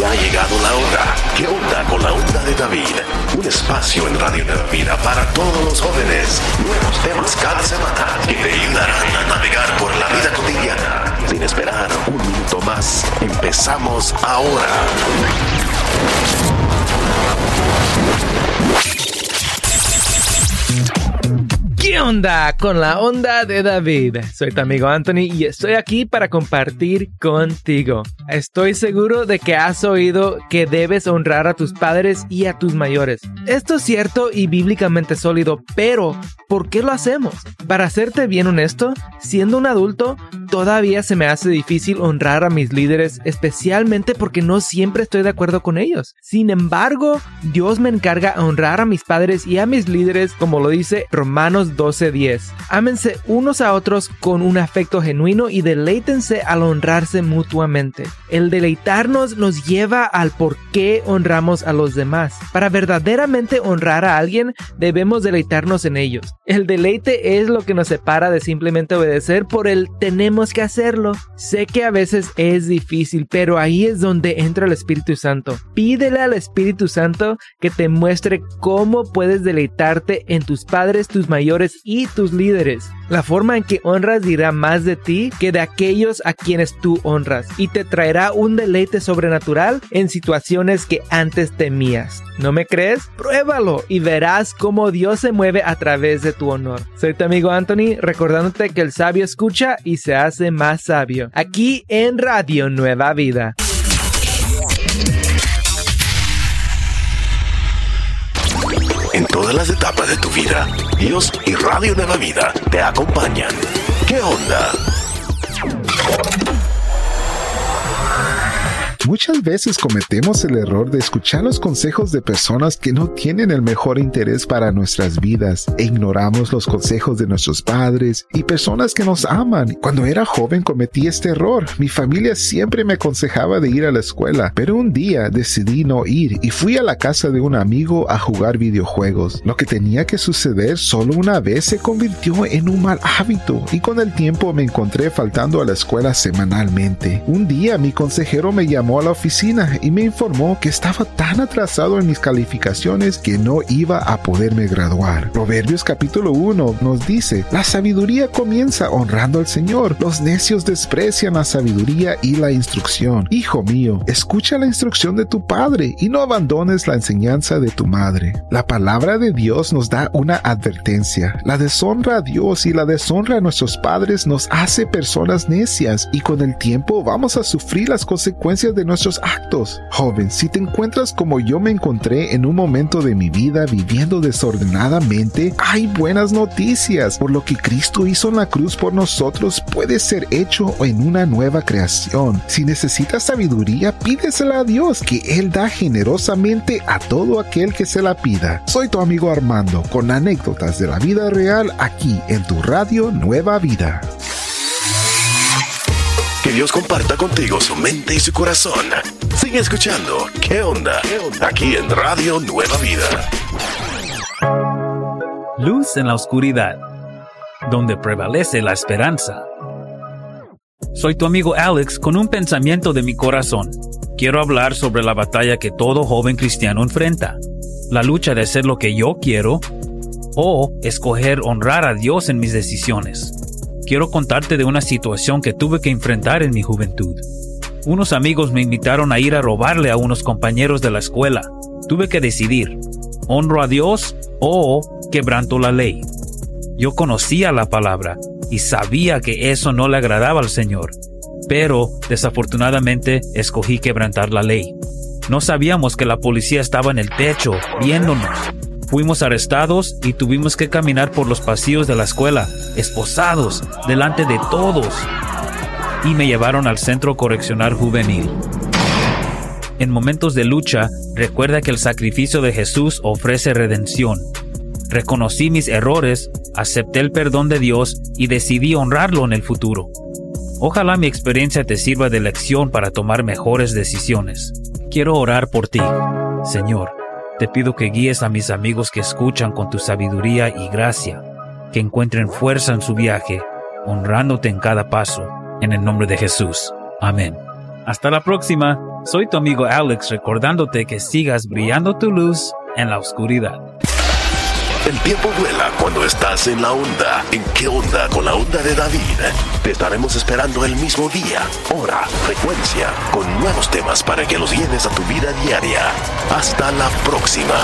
Ya ha llegado la hora. ¿Qué onda con la onda de David? Un espacio en Radio Nueva Vida para todos los jóvenes. Nuevos temas cada semana que te ayudarán a navegar por la vida cotidiana. Sin esperar un minuto más, empezamos ahora. ¿Qué onda con la onda de David? Soy tu amigo Anthony y estoy aquí para compartir contigo. Estoy seguro de que has oído que debes honrar a tus padres y a tus mayores. Esto es cierto y bíblicamente sólido, pero ¿por qué lo hacemos? Para serte bien honesto, siendo un adulto, todavía se me hace difícil honrar a mis líderes, especialmente porque no siempre estoy de acuerdo con ellos. Sin embargo, Dios me encarga honrar a mis padres y a mis líderes, como lo dice Romanos 12:10. Ámense unos a otros con un afecto genuino y deleítense al honrarse mutuamente. El deleitarnos nos lleva al por qué honramos a los demás. Para verdaderamente honrar a alguien, debemos deleitarnos en ellos. El deleite es lo que nos separa de simplemente obedecer por el tenemos que hacerlo. Sé que a veces es difícil, pero ahí es donde entra el Espíritu Santo. Pídele al Espíritu Santo que te muestre cómo puedes deleitarte en tus padres, tus mayores, y tus líderes. La forma en que honras dirá más de ti que de aquellos a quienes tú honras y te traerá un deleite sobrenatural en situaciones que antes temías. ¿No me crees? Pruébalo y verás cómo Dios se mueve a través de tu honor. Soy tu amigo Anthony, recordándote que el sabio escucha y se hace más sabio. Aquí en Radio Nueva Vida. En todas las etapas de tu vida, Dios y Radio Nueva Vida te acompañan. ¿Qué onda? Muchas veces cometemos el error de escuchar los consejos de personas que no tienen el mejor interés para nuestras vidas e ignoramos los consejos de nuestros padres y personas que nos aman. Cuando era joven cometí este error. Mi familia siempre me aconsejaba de ir a la escuela, pero un día decidí no ir y fui a la casa de un amigo a jugar videojuegos. Lo que tenía que suceder solo una vez se convirtió en un mal hábito y con el tiempo me encontré faltando a la escuela semanalmente. Un día mi consejero me llamó a la oficina y me informó que estaba tan atrasado en mis calificaciones que no iba a poderme graduar. Proverbios capítulo 1 nos dice, la sabiduría comienza honrando al Señor, los necios desprecian la sabiduría y la instrucción. Hijo mío, escucha la instrucción de tu padre y no abandones la enseñanza de tu madre. La palabra de Dios nos da una advertencia. La deshonra a Dios y la deshonra a nuestros padres nos hace personas necias y con el tiempo vamos a sufrir las consecuencias de nuestros actos. Joven, si te encuentras como yo me encontré en un momento de mi vida viviendo desordenadamente, hay buenas noticias. Por lo que Cristo hizo en la cruz por nosotros puede ser hecho en una nueva creación. Si necesitas sabiduría, pídesela a Dios, que Él da generosamente a todo aquel que se la pida. Soy tu amigo Armando, con anécdotas de la vida real aquí en tu radio Nueva Vida. Dios comparta contigo su mente y su corazón. Sigue escuchando ¿Qué onda? Aquí en Radio Nueva Vida. Luz en la oscuridad, donde prevalece la esperanza. Soy tu amigo Alex con un pensamiento de mi corazón. Quiero hablar sobre la batalla que todo joven cristiano enfrenta. La lucha de hacer lo que yo quiero o escoger honrar a Dios en mis decisiones quiero contarte de una situación que tuve que enfrentar en mi juventud. Unos amigos me invitaron a ir a robarle a unos compañeros de la escuela. Tuve que decidir, honro a Dios o quebranto la ley. Yo conocía la palabra y sabía que eso no le agradaba al Señor, pero desafortunadamente escogí quebrantar la ley. No sabíamos que la policía estaba en el techo viéndonos Fuimos arrestados y tuvimos que caminar por los pasillos de la escuela, esposados, delante de todos. Y me llevaron al centro correccional juvenil. En momentos de lucha, recuerda que el sacrificio de Jesús ofrece redención. Reconocí mis errores, acepté el perdón de Dios y decidí honrarlo en el futuro. Ojalá mi experiencia te sirva de lección para tomar mejores decisiones. Quiero orar por ti, Señor te pido que guíes a mis amigos que escuchan con tu sabiduría y gracia, que encuentren fuerza en su viaje, honrándote en cada paso, en el nombre de Jesús. Amén. Hasta la próxima. Soy tu amigo Alex recordándote que sigas brillando tu luz en la oscuridad. El tiempo vuela cuando estás en la onda. ¿En qué onda con la onda de David? Te estaremos esperando el mismo día, hora, frecuencia, con nuevos temas para que los lleves a tu vida diaria. Hasta la próxima.